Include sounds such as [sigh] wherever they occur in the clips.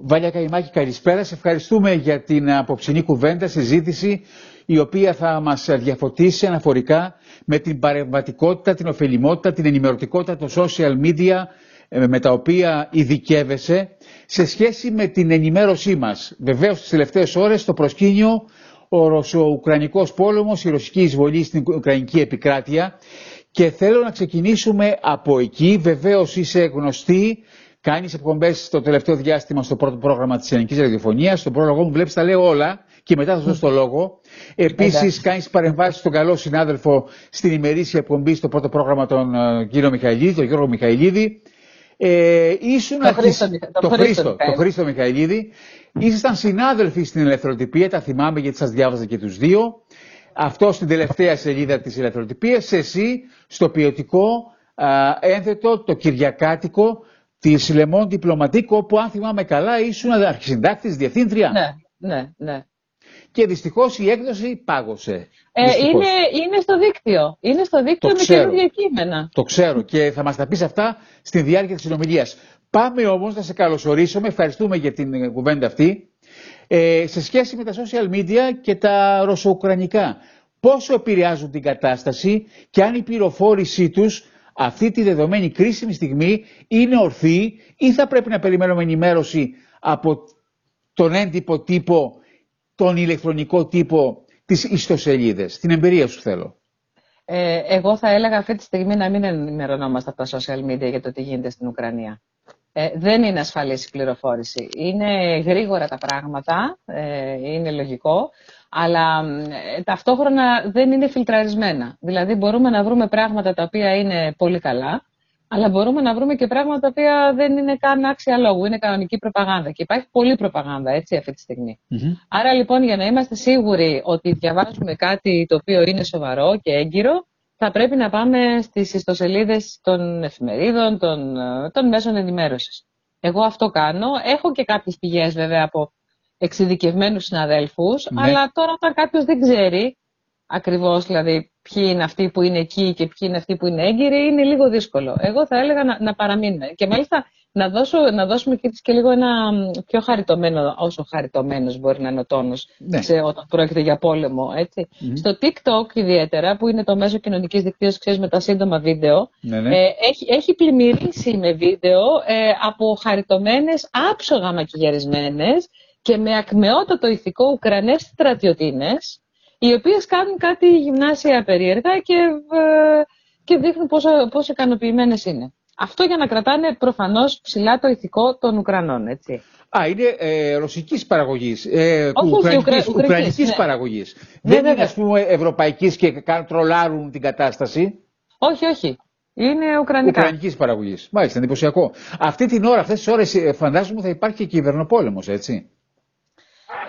Βάλια Καϊμάκη, καλησπέρα. Σε ευχαριστούμε για την απόψινή κουβέντα, συζήτηση, η οποία θα μας διαφωτίσει αναφορικά με την παρεμβατικότητα, την ωφελημότητα, την ενημερωτικότητα των social media ε, με τα οποία ειδικεύεσαι σε σχέση με την ενημέρωσή μας. Βεβαίως τις τελευταίες ώρες το προσκήνιο ο Ρωσο-Ουκρανικός πόλεμος, η ρωσική εισβολή στην Ουκρανική επικράτεια και θέλω να ξεκινήσουμε από εκεί. Βεβαίως είσαι γνωστή Κάνεις εκπομπές το τελευταίο διάστημα στο πρώτο πρόγραμμα της Ελληνικής Ραδιοφωνίας. Στον πρόλογο μου βλέπεις τα λέω όλα και μετά θα δώσω το λόγο. Επίσης, κάνεις παρεμβάσεις στον καλό συνάδελφο στην ημερήσια εκπομπή στο πρώτο πρόγραμμα τον uh, κύριο Μιχαηλίδη, τον Γιώργο Μιχαηλίδη. Ε, ήσουν το, Χρήστο, το, Χρήστο, το Χρήστο Μιχαηλίδη. Ήσασταν συνάδελφοι στην ελευθεροτυπία, τα θυμάμαι γιατί σας διάβαζα και τους δύο. Αυτό στην τελευταία σελίδα της ελευθεροτυπίας. Εσύ στο ποιοτικό ένθετο, το κυριακάτικο, τη Λεμόν Διπλωματίκ, όπου αν θυμάμαι καλά ήσουν αρχισυντάκτης, διευθύντρια. Ναι, ναι, ναι. Και δυστυχώς η έκδοση πάγωσε. Ε, είναι, είναι στο δίκτυο. Είναι στο δίκτυο με καινούργια κείμενα. Το ξέρω και θα μας τα πεις αυτά στη διάρκεια της συνομιλίας. Πάμε όμως να σε καλωσορίσουμε. Ευχαριστούμε για την κουβέντα αυτή. Ε, σε σχέση με τα social media και τα ρωσοουκρανικά. Πόσο επηρεάζουν την κατάσταση και αν η πληροφόρησή τους αυτή τη δεδομένη κρίσιμη στιγμή είναι ορθή ή θα πρέπει να περιμένουμε ενημέρωση από τον έντυπο τύπο, τον ηλεκτρονικό τύπο, τις ιστοσελίδες. Την εμπειρία σου θέλω. Ε, εγώ θα έλεγα αυτή τη στιγμή να μην ενημερωνόμαστε από τα social media για το τι γίνεται στην Ουκρανία. Ε, δεν είναι ασφαλής η πληροφόρηση. Είναι γρήγορα τα πράγματα, ε, είναι λογικό αλλά ε, ταυτόχρονα δεν είναι φιλτραρισμένα. Δηλαδή μπορούμε να βρούμε πράγματα τα οποία είναι πολύ καλά, αλλά μπορούμε να βρούμε και πράγματα τα οποία δεν είναι καν άξια λόγου, είναι κανονική προπαγάνδα. Και υπάρχει πολλή προπαγάνδα έτσι αυτή τη στιγμη Άρα λοιπόν για να είμαστε σίγουροι ότι διαβάζουμε κάτι το οποίο είναι σοβαρό και έγκυρο, θα πρέπει να πάμε στις ιστοσελίδες των εφημερίδων, των, ε, των μέσων ενημέρωσης. Εγώ αυτό κάνω. Έχω και κάποιες πηγές βέβαια από εξειδικευμένους συναδέλφους, ναι. αλλά τώρα όταν κάποιος δεν ξέρει ακριβώς δηλαδή ποιοι είναι αυτοί που είναι εκεί και ποιοι είναι αυτοί που είναι έγκυροι, είναι λίγο δύσκολο. Εγώ θα έλεγα να, να παραμείνουμε. Και μάλιστα να, δώσω, να δώσουμε και, και λίγο ένα πιο χαριτωμένο, όσο χαριτωμένος μπορεί να είναι ο τόνος ναι. σε, όταν πρόκειται για πόλεμο. Στο TikTok ιδιαίτερα, που είναι το μέσο κοινωνικής δικτύωσης, ξέρεις, με τα σύντομα βίντεο, ναι, ναι. Ε, έχει, έχει πλημμυρίσει με βίντεο ε, από χαριτωμένες, άψογα μακιγιαρισμένες, και με ακμεότατο ηθικό Ουκρανές στρατιωτίνες, οι οποίες κάνουν κάτι γυμνάσια περίεργα και, ε, και δείχνουν πόσο, πόσο ικανοποιημένες είναι. Αυτό για να κρατάνε προφανώς ψηλά το ηθικό των Ουκρανών, έτσι. Α, είναι ε, ρωσικής παραγωγής, ε, όχι, ουκρανικής, ουκρα... ουκρανικής ναι. παραγωγής. Ναι, Δεν είναι, ας πούμε, ευρωπαϊκής και τρολάρουν την κατάσταση; Όχι, όχι. Είναι ουκρανικά. Ουκρανικής παραγωγής. Μάλιστα, εντυπωσιακό. Αυτή την ώρα, αυτές τις ώρες, ε, φαντάζομαι θα υπάρχει και κυβερνοπόλεμος, έτσι.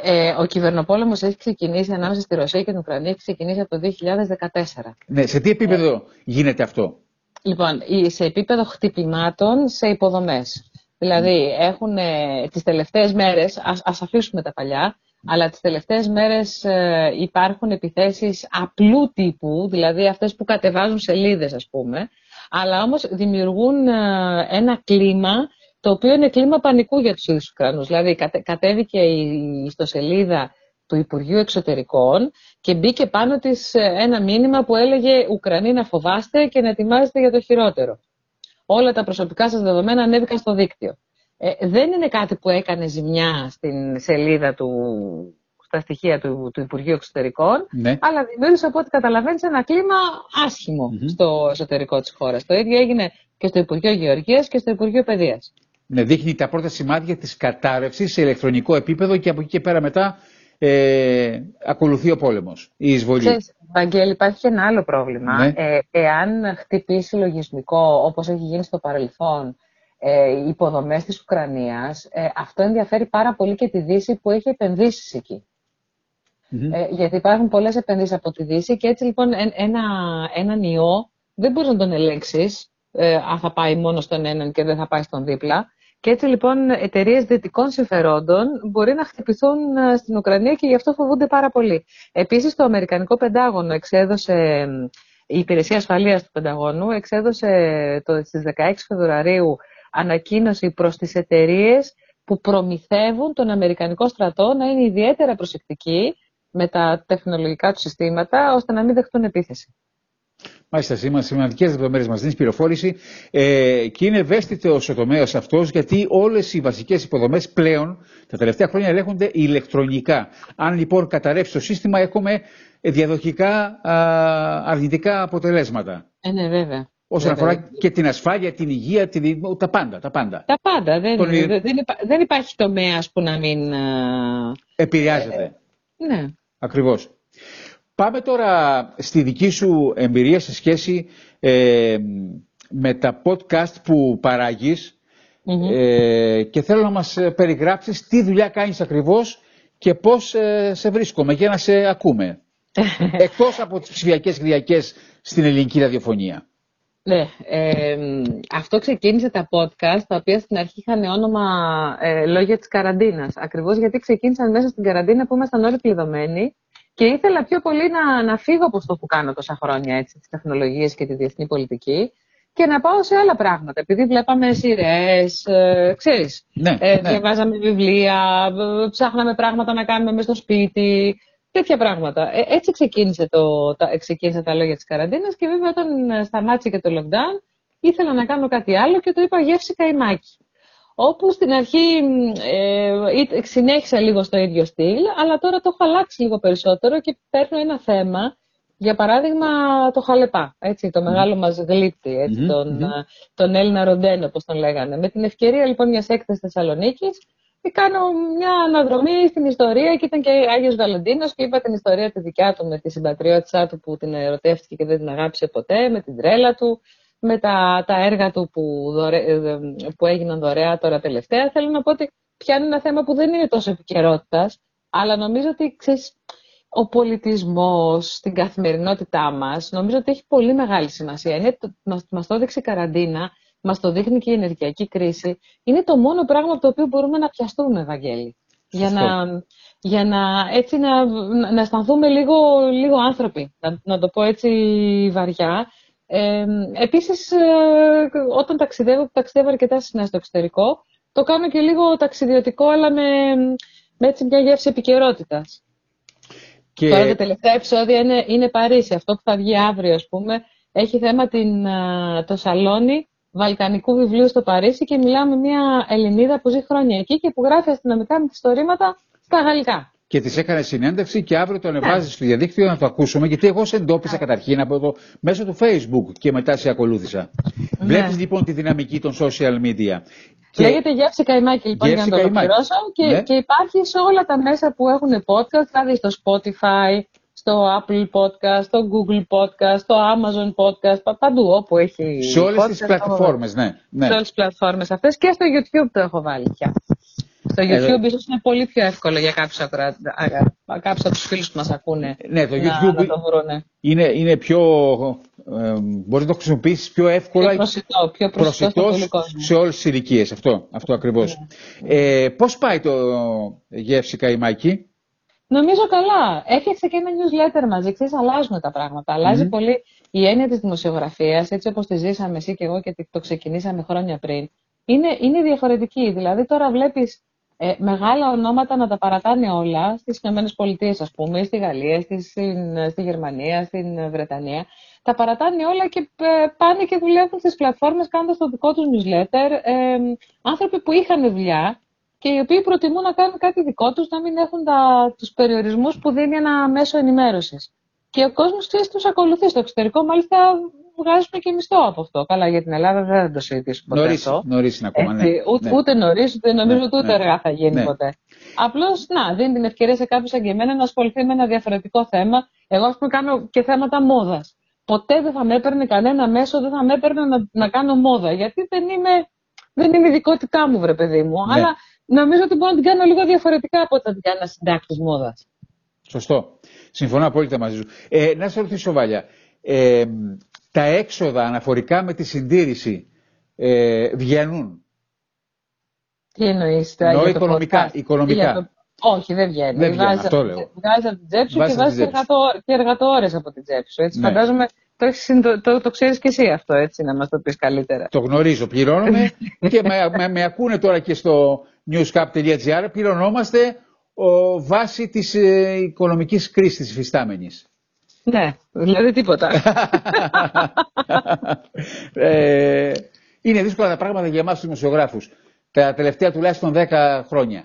Ε, ο κυβερνοπόλεμος έχει ξεκινήσει ανάμεσα στη Ρωσία και την Ουκρανία, έχει ξεκινήσει από το 2014. Ναι, σε τι επίπεδο ε, γίνεται αυτό; Λοιπόν, σε επίπεδο χτυπημάτων σε υποδομές. Δηλαδή, έχουν ε, τις τελευταίες μέρες, ας, ας αφήσουμε τα παλιά, αλλά τις τελευταίες μέρες ε, υπάρχουν επιθέσεις απλού τύπου, δηλαδή αυτές που κατεβάζουν σελίδες ας πούμε, αλλά όμως δημιουργούν ε, ένα κλίμα το οποίο είναι κλίμα πανικού για τους ίδιους Ουκρανούς. Δηλαδή κατέβηκε η ιστοσελίδα του Υπουργείου Εξωτερικών και μπήκε πάνω της ε, ένα μήνυμα που έλεγε «Ουκρανοί να φοβάστε και να ετοιμάζετε για το χειρότερο». Όλα τα προσωπικά σας δεδομένα ανέβηκαν στο δίκτυο. Ε, δεν είναι κάτι που έκανε ζημιά στην σελίδα του, στα στοιχεία του, του Υπουργείου Εξωτερικών, ναι. αλλά δημιούργησε από ό,τι καταλαβαίνεις ένα κλίμα στο εσωτερικό της χώρας. Το ίδιο έγινε και στο Υπουργείο Γεωργίας και στο Υπουργείο Παιδείας ναι, δείχνει τα πρώτα σημάδια της κατάρρευσης σε ηλεκτρονικό επίπεδο και από εκεί και πέρα μετά ε, ακολουθεί ο πόλεμος, η εισβολή. Ξέρεις, Βαγγέλη, υπάρχει και ένα άλλο πρόβλημα. Ναι. Ε, εάν χτυπήσει λογισμικό όπως έχει γίνει στο παρελθόν ε, υποδομές της Ουκρανίας, ε, αυτό ενδιαφέρει πάρα πολύ και τη Δύση που έχει επενδύσεις εκεί. Ε, γιατί υπάρχουν πολλές επενδύσεις από τη Δύση και έτσι λοιπόν ένα, έναν ιό δεν μπορεί να τον ελέγξεις ε, αν θα πάει μόνο στον έναν και δεν θα πάει στον δίπλα. Και έτσι λοιπόν εταιρείες δυτικών συμφερόντων μπορεί να χτυπηθούν ε, στην Ουκρανία και γι' αυτό φοβούνται πάρα πολύ. Επίσης το Αμερικανικό Πεντάγωνο εξέδωσε, η Υπηρεσία Ασφαλείας του Πενταγώνου εξέδωσε το, στις 16 Φεβρουαρίου ανακοίνωση προς τις εταιρείες που προμηθεύουν τον Αμερικανικό στρατό να είναι ιδιαίτερα προσεκτικοί με τα τεχνολογικά του συστήματα, ώστε να μην δεχτούν επίθεση. Μάλιστα, σήμερα σημαντικές λεπτομέρειες μας δίνεις πληροφόρηση ε, και είναι ευαίσθητο ο τομέας αυτός γιατί όλες οι βασικές υποδομές πλέον τα τελευταία χρόνια ελέγχονται ηλεκτρονικά. Αν λοιπόν καταρρεύσει το σύστημα, έχουμε διαδοχικά α, αρνητικά αποτελέσματα. Ε, ναι, βέβαια. Όσον αφορά και την ασφάλεια, την υγεία, την... τα πάντα. Τα πάντα, τα πάντα. Δεν, Τον... δεν, δεν υπάρχει τομέας που να μην. Επηρεάζεται. Ε, ναι. Ακριβώς. Πάμε τώρα στη δική σου εμπειρία σε σχέση ε, με τα podcast που παραγεις ε, και θέλω να μας περιγράψεις τι δουλειά κάνεις ακριβώς και πώς ε, σε βρίσκομαι για να σε ακούμε. [laughs] Εκτός από τις ψηφιακές κυριακές στην ελληνική ραδιοφωνία. Ναι, αυτό ξεκίνησε τα podcast, τα οποία στην αρχή είχαν όνομα ε, λόγια της καραντίνας. Ακριβώς γιατί ξεκίνησαν μέσα στην καραντίνα που ήμασταν όλοι κλειδωμένοι και ήθελα πιο πολύ να, να φύγω από αυτό που κάνω τόσα χρόνια, έτσι, τις τεχνολογίες και τη διεθνή πολιτική και να πάω σε άλλα πράγματα. Επειδή βλέπαμε σειρές, ε, ξέρεις, ναι, ε, ναι. διαβάζαμε βιβλία, ψάχναμε πράγματα να κάνουμε μέσα στο σπίτι, τέτοια πράγματα. Ε, έτσι ξεκίνησε, το, τα, ξεκίνησε τα λόγια της καραντίνας και βέβαια όταν σταμάτησε και το lockdown ήθελα να κάνω κάτι άλλο και το είπα γεύση καημάκι όπου στην αρχή ε, συνέχισα λίγο στο ίδιο στυλ, αλλά τώρα το έχω αλλάξει λίγο περισσότερο και παίρνω ένα θέμα, για παράδειγμα το χαλεπά, έτσι, το μεγάλο μας γλύπτη, έτσι, τον, τον Έλληνα Ροντένο, όπως τον λέγανε. Με την ευκαιρία λοιπόν μιας έκθεσης Θεσσαλονίκης, κάνω μια αναδρομή στην ιστορία και ήταν και Άγιος Βαλεντίνος και είπα την ιστορία τη δικιά του με τη συμπατριώτησά του που την ερωτεύτηκε και δεν την αγάπησε ποτέ, με την τρέλα του, με τα, τα έργα του που, ε, που έγιναν δωρεά τώρα τελευταία. Θέλω να πω ότι πιάνει ένα θέμα που δεν είναι τόσο επικαιρότητας, αλλά νομίζω ότι ξέρεις, ο πολιτισμός στην καθημερινότητά μας νομίζω ότι έχει πολύ μεγάλη σημασία. Είναι, μας, μας το έδειξε η καραντίνα, μας το δείχνει και η ενεργειακή κρίση. Είναι το μόνο πράγμα από το οποίο μπορούμε να πιαστούμε, Ευαγγέλη. Για να, για να, έτσι να, να αισθανθούμε λίγο, λίγο άνθρωποι, να, να το πω έτσι βαριά ε, επίσης, όταν ταξιδεύω, ταξιδεύω αρκετά συχνά στο εξωτερικό, το κάνω και λίγο ταξιδιωτικό, αλλά με, με έτσι μια γεύση επικαιρότητας. Και... Τώρα τα τελευταία επεισόδια είναι, είναι Παρίσι. Αυτό που θα βγει αύριο, ας πούμε, έχει θέμα την, το σαλόνι Βαλκανικού βιβλίου στο Παρίσι και μιλάμε με μια Ελληνίδα που ζει χρόνια εκεί και που γράφει αστυνομικά μυθιστορήματα στα γαλλικά και τη έκανε συνέντευξη και αύριο το ανεβάζεις ναι. στο διαδίκτυο να το ακούσουμε. Γιατί εγώ σε εντόπισα ναι. καταρχήν από το, μέσω του Facebook και μετά σε ακολούθησα. Ναι. Βλέπεις λοιπόν τη δυναμική των social media. Και... Λέγεται Γεύση Καϊμάκη λοιπόν για να το ολοκληρώσω και, ναι. και υπάρχει σε όλα τα μέσα που έχουν podcast, δηλαδή στο Spotify, στο Apple Podcast, στο Google Podcast, στο Amazon Podcast, παντού όπου έχει. Σε όλες τις πλατφόρμες, ναι, ναι. Σε όλες τις πλατφόρμες αυτές και στο YouTube το έχω βάλει πια. Στο YouTube ίσως είναι πολύ πιο εύκολο για κάποιους, ακρα... κάποιους από τους φίλους που μας ακούνε ναι, το YouTube να, το βρούνε. Είναι, είναι πιο, ε, μπορείς να το χρησιμοποιήσεις πιο εύκολα πιο προσιτό, πιο προσιτό, προσιτός σε όλες τις ηλικίες. Αυτό, αυτό ακριβώς. Ναι. Ε, πώς πάει το γεύση καημάκι; Νομίζω καλά. Έφτιαξε και ένα newsletter μαζί. Ξέρεις, αλλάζουν τα πράγματα. Αλλάζει mm-hmm. πολύ η έννοια της δημοσιογραφίας, έτσι όπως τη ζήσαμε εσύ και εγώ και το ξεκινήσαμε χρόνια πριν. Είναι, είναι διαφορετική. Δηλαδή τώρα βλέπεις ε, μεγάλα ονόματα να τα παρατάνε όλα στις ΗΠΑ, ας πούμε, στη Γαλλία, στη, στην, στη Γερμανία, στην Βρετανία. Τα παρατάνε όλα και ε, πάνε και δουλεύουν στις πλατφόρμες κάνοντας το δικό τους newsletter. Ε, άνθρωποι που είχαν δουλειά και οι οποίοι προτιμούν να κάνουν κάτι δικό τους, να μην έχουν τα, τους περιορισμούς που δίνει ένα μέσο ενημέρωσης. Και ο κόσμος τους ακολουθεί στο εξωτερικό, μάλιστα βγάζουμε και μισθό από αυτό. Καλά, για την Ελλάδα δεν θα το συζητήσουμε ποτέ νωρίς, αυτό. Νωρίς είναι ακόμα, ναι. Ούτε, ναι. ούτε νωρίς, ούτε νομίζω ναι, ούτε ναι. αργά θα γίνει ναι. ποτέ. Απλώς, να, δίνει την ευκαιρία σε κάποιους σαν και εμένα να ασχοληθεί με ένα διαφορετικό θέμα. Εγώ, ας πούμε, κάνω και θέματα μόδας. Ποτέ δεν θα με έπαιρνε κανένα μέσο, δεν θα με έπαιρνε να, να κάνω μόδα. Γιατί δεν είμαι, δεν είναι ειδικότητά μου, βρε παιδί μου. Ναι. Αλλά νομίζω ότι μπορώ να την κάνω λίγο διαφορετικά από όταν την κάνω ένα συντάκτη μόδας. Σωστό. Συμφωνώ απόλυτα μαζί σου. Ε, να σε ρωτήσω, Βάλια. Ε, τα έξοδα αναφορικά με τη συντήρηση ε, βγαίνουν. Τι εννοείς, Εννοώ οικονομικά. οικονομικά. Όχι, δεν βγαίνει. Δεν βγαίνει, αυτό λέω. Βγάζει από την τσέπη σου και βάζεις και εργατόρες από την τσέπη σου. Έτσι. Ναι. Φαντάζομαι το, το, το, το ξέρεις και εσύ αυτό, έτσι, να μας το πεις καλύτερα. Το γνωρίζω, πληρώνομαι [laughs] και με, με, με, ακούνε τώρα και στο newscap.gr πληρωνόμαστε ο, βάσει της ε, οικονομικής κρίσης της υφιστάμενης. Ναι, δηλαδή τίποτα. [laughs] ε, είναι δύσκολα τα πράγματα για εμάς τους δημοσιογράφους. Τα τελευταία τουλάχιστον 10 χρόνια.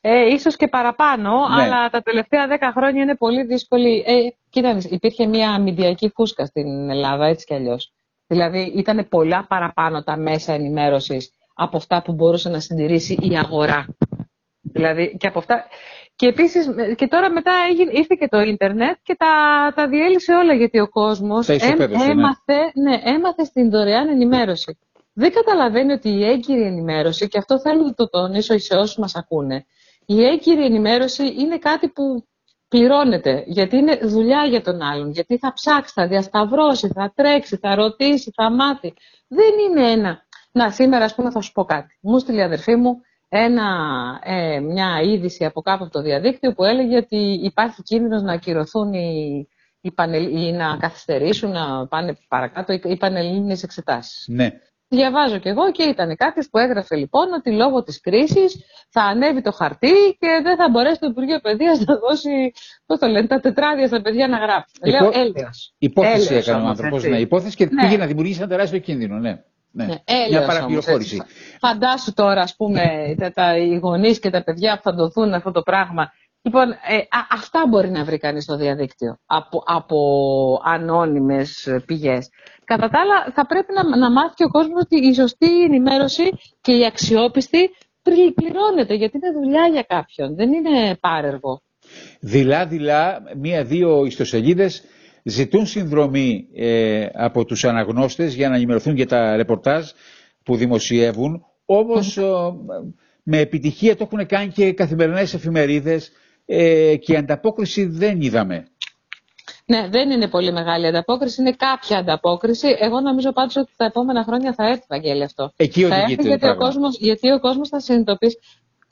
Ε, ίσως και παραπάνω, ναι. αλλά τα τελευταία 10 χρόνια είναι πολύ δύσκολη. Ε, κοίτα, υπήρχε μια αμυντιακή φούσκα στην Ελλάδα, έτσι κι αλλιώς. Δηλαδή ήταν πολλά παραπάνω τα μέσα ενημέρωσης από αυτά που μπορούσε να συντηρήσει η αγορά. Δηλαδή και από αυτά... Και επίσης, και τώρα μετά έγινε, ήρθε και το ίντερνετ και τα, τα διέλυσε όλα γιατί ο κόσμος ναι. έμαθε, ναι. έμαθε στην δωρεάν ενημέρωση. Δεν καταλαβαίνει ότι η έγκυρη ενημέρωση, και αυτό θέλω να το τονίσω σε όσους μας ακούνε, η έγκυρη ενημέρωση είναι κάτι που πληρώνεται, γιατί είναι δουλειά για τον άλλον, γιατί θα ψάξει, θα διασταυρώσει, θα τρέξει, θα ρωτήσει, θα μάθει. Δεν είναι ένα. Να, σήμερα ας πούμε θα σου πω κάτι. Μου στείλει η αδερφή μου ένα, ε, μια είδηση από κάπου από το διαδίκτυο που έλεγε ότι υπάρχει κίνδυνος να ακυρωθούν οι, οι ή να καθυστερήσουν, να πάνε παρακάτω οι πανελλήνιες εξετάσεις. Ναι. Διαβάζω κι εγώ και ήταν κάποιος που έγραφε λοιπόν ότι λόγω της κρίσης θα ανέβει το χαρτί και δεν θα μπορέσει το Υπουργείο Παιδείας να δώσει πώς το λένε, τα τετράδια στα παιδιά να γράψει. Υπό... Λέω έλεος. Υπόθεση έκανε ο άνθρωπος. Ναι, υπόθεση και ναι. πήγε να δημιουργήσει ένα τεράστιο κίνδυνο. Ναι. Ναι. ναι Μια παραπληροφόρηση. Φαντάσου τώρα, ας πούμε, τα, τα, οι γονείς και τα παιδιά που θα το δουν αυτό το πράγμα. Λοιπόν, ε, α, αυτά μπορεί να βρει κανείς στο διαδίκτυο από, από ανώνυμες πηγές. Κατά τα άλλα, θα πρέπει να, να μάθει και ο κόσμος ότι η σωστή ενημέρωση και η αξιόπιστη πληρώνεται, γιατί είναι δουλειά για κάποιον, δεν είναι πάρεργο. Δειλά-δειλά, μία-δύο ιστοσελίδες ζητούν συνδρομή ε, από τους αναγνώστες για να ενημερωθούν για τα ρεπορτάζ που δημοσιεύουν, όμως ε, με επιτυχία το έχουν κάνει και καθημερινές εφημερίδες ε, και η ανταπόκριση δεν είδαμε. Ναι, δεν είναι πολύ μεγάλη ανταπόκριση, είναι κάποια ανταπόκριση. Εγώ νομίζω πάντως ότι τα επόμενα χρόνια θα έρθει, Βαγγέλη, αυτό. Εκεί θα έρθει γιατί ο, κόσμος, γιατί ο κόσμος θα συνειδητοποιήσει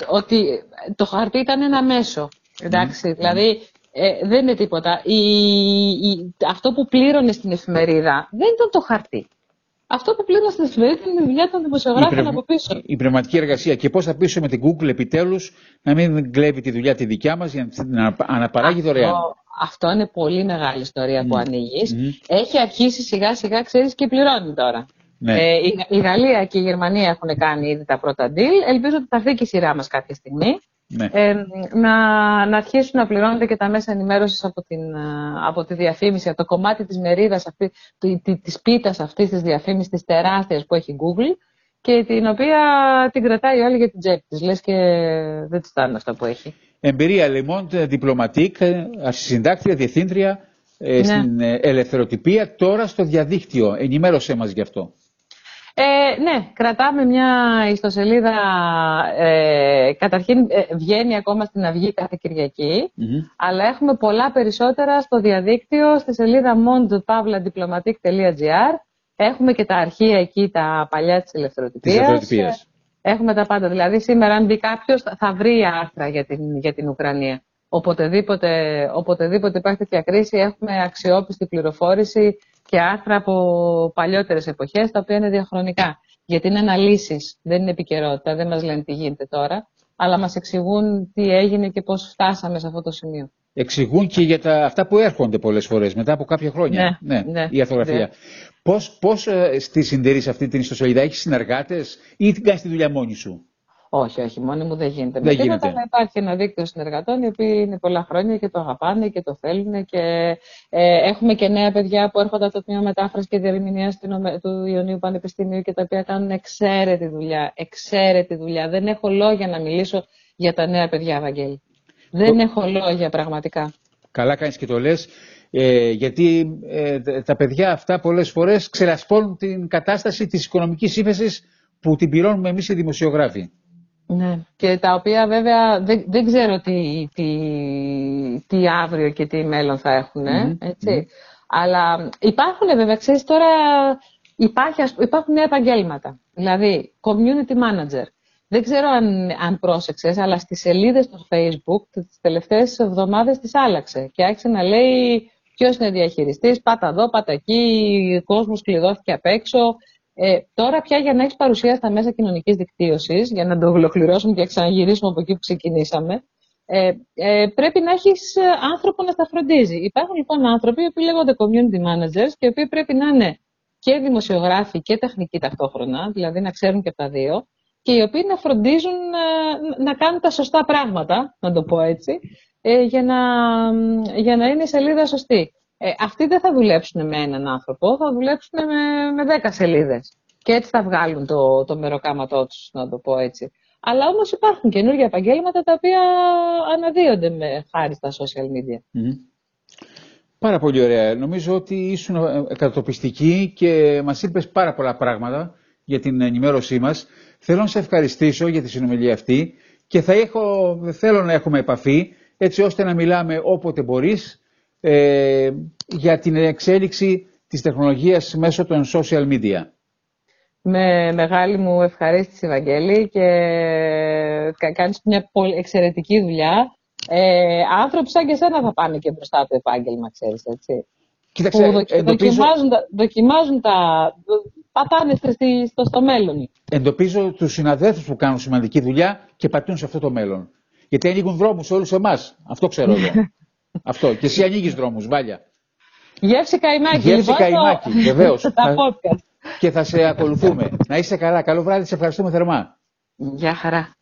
ότι το χαρτί ήταν ένα μέσο. Εντάξει, δηλαδή ε, δεν είναι τίποτα. Η, η, αυτό που πλήρωνε στην εφημερίδα δεν ήταν το χαρτί. Αυτό που πλήρωνε στην εφημερίδα είναι η δουλειά των δημοσιογράφων από πίσω. Η πνευματική εργασία. Και πώς θα πείσουμε την Google επιτέλους να μην κλέβει τη δουλειά τη δικιά μας για να αναπαράγει δωρεάν. Αυτό είναι πολύ μεγάλη ιστορία που ανοίγεις. Έχει αρχίσει σιγά σιγά, ξέρεις, και πληρώνει τώρα. Ναι. Ε, η, η Γαλλία και η Γερμανία έχουν κάνει ήδη τα πρώτα deal. Ελπίζω ότι θα έρθει και η σειρά μας κάποια στιγμή. Ναι. Ε, να, να αρχίσουν να πληρώνονται και τα μέσα ενημέρωσης από, την, από τη διαφήμιση, από το κομμάτι της μερίδας αυτή, τη πίτας αυτής της διαφήμισης, της τεράστιας που έχει Google και την οποία την κρατάει όλη για την τσέπη της. Λες και δεν της φτάνουν αυτά που έχει. Εμπειρία Λεμόντ, διπλωματικ, αρχισυντάκτρια, διευθύντρια ε, ναι. στην ε, ελευθεροτυπία, τώρα στο διαδίκτυο. Ενημέρωσέ μας γι' αυτό. Ε, ναι, κρατάμε μια ιστοσελίδα. Ε, καταρχήν ε, βγαίνει ακόμα στην Αυγή κάθε αλλά έχουμε πολλά περισσότερα στο διαδίκτυο, στη σελίδα mondpavladiplomatic.gr. Έχουμε και τα αρχεία εκεί, τα παλιά της ελευθεροτυπίας. Έχουμε τα πάντα. Δηλαδή σήμερα αν μπει κάποιος θα βρει άρθρα για την, για την Ουκρανία. Οποτεδήποτε, οποτεδήποτε υπάρχει τέτοια κρίση έχουμε αξιόπιστη πληροφόρηση και άρθρα από παλιότερες εποχές τα οποία είναι διαχρονικά. Γιατί είναι αναλύσεις, δεν είναι επικαιρότητα, δεν μας λένε τι γίνεται τώρα, αλλά μας εξηγούν τι έγινε και πώς φτάσαμε σε αυτό το σημείο. Εξηγούν και για τα, αυτά που έρχονται πολλές φορές μετά από κάποια χρόνια. Ναι, ναι, ναι η αρθογραφία. Ναι. Πώς, πώς ε, στη συντηρείς αυτή την ιστοσελίδα, έχεις συνεργάτες ή την κάνεις τη δουλειά μόνη σου; Όχι, όχι, μόνη μου δεν γίνεται. Δεν γίνεται. Αλλά υπάρχει ένα δίκτυο συνεργατών οι οποίοι είναι πολλά χρόνια και το αγαπάνε και το θέλουν και ε, έχουμε και νέα παιδιά που έρχονται από το τμήμα μετάφρασης και διαρρημηνία του Ιωνίου Πανεπιστημίου και τα οποία κάνουν εξαίρετη δουλειά. Εξαίρετη δουλειά. Δεν έχω λόγια να μιλήσω για τα νέα παιδιά, Βαγγέλη. Δεν έχω λόγια πραγματικά. Καλά κάνεις και το λες. Ε, γιατί ε, τα παιδιά αυτά πολλές φορές ξελασπώνουν την κατάσταση της οικονομικής ύφεσης που την πληρώνουμε εμείς οι δημοσιογράφοι. Ναι. Και τα οποία βέβαια δεν, δεν ξέρω τι, τι, τι αύριο και τι μέλλον θα έχουν. ετσι Αλλά υπάρχουν βέβαια, ξέρεις τώρα, υπάρχει, υπάρχουν νέα επαγγέλματα. Δηλαδή, community manager. Δεν ξέρω αν, αν πρόσεξες, αλλά στις σελίδες στο facebook τις τελευταίες εβδομάδες τις άλλαξε και άρχισε να λέει ποιος είναι διαχειριστής, πάτα εδώ, πάτα εκεί, ο κόσμος κλειδώθηκε απ' έξω. Ε, τώρα πια για να έχεις παρουσία στα μέσα κοινωνικής δικτύωσης, για να το ολοκληρώσουμε και ξαναγυρίσουμε από εκεί που ξεκινήσαμε, ε, ε, πρέπει να έχεις άνθρωπο να τα φροντίζει. Υπάρχουν λοιπόν άνθρωποι οι οποίοι λέγονται community managers και οι οποίοι πρέπει να είναι και δημοσιογράφοι και τεχνικοί ταυτόχρονα, δηλαδή να ξέρουν και τα δύο, και οι οποίοι να φροντίζουν ε, να κάνουν τα σωστά πράγματα, να το πω έτσι, ε, για, να, για να είναι η σελίδα σωστή. Ε, αυτοί δεν θα δουλέψουν με έναν άνθρωπο, θα δουλέψουν με, με δέκα σελίδες. Και έτσι θα βγάλουν το, το μεροκάματό τους, να το πω έτσι. Αλλά όμως υπάρχουν καινούργια επαγγέλματα τα οποία αναδύονται με χάρη στα social media. Πάρα πολύ ωραία. Νομίζω ότι ήσουν κατατοπιστική και μας είπες πάρα πολλά πράγματα για την ενημέρωσή μας. Θέλω να σε ευχαριστήσω για τη συνομιλία αυτή και θα έχω, θέλω να έχουμε επαφή έτσι ώστε να μιλάμε όποτε μπορείς ε, για την εξέλιξη της τεχνολογίας μέσω των social media. Με μεγάλη μου ευχαρίστηση, Ευαγγέλη, και κάνεις μια πολύ εξαιρετική δουλειά. Ε, άνθρωποι σαν και εσένα θα πάνε και μπροστά το επάγγελμα, ξέρεις, έτσι. Κοίταξε, που εντοπίζω... δοκιμάζουν, τα, δοκιμάζουν τα, πατάνε στο, στο μέλλον. Εντοπίζω τους συναδέλφους που κάνουν σημαντική δουλειά και πατούν σε αυτό το μέλλον. Γιατί ανοίγουν δρόμους σε όλους εμάς. Αυτό ξέρω εγώ. [laughs] Αυτό. Και εσύ ανοίγεις δρόμους, Βάλια. Γεύση καημάκι. Γεύση λοιπόν, καημάκι, το... βεβαίως. [laughs] Τα και θα σε ακολουθούμε. Να είσαι καλά. Καλό βράδυ, σε ευχαριστούμε θερμά. Γεια χαρά.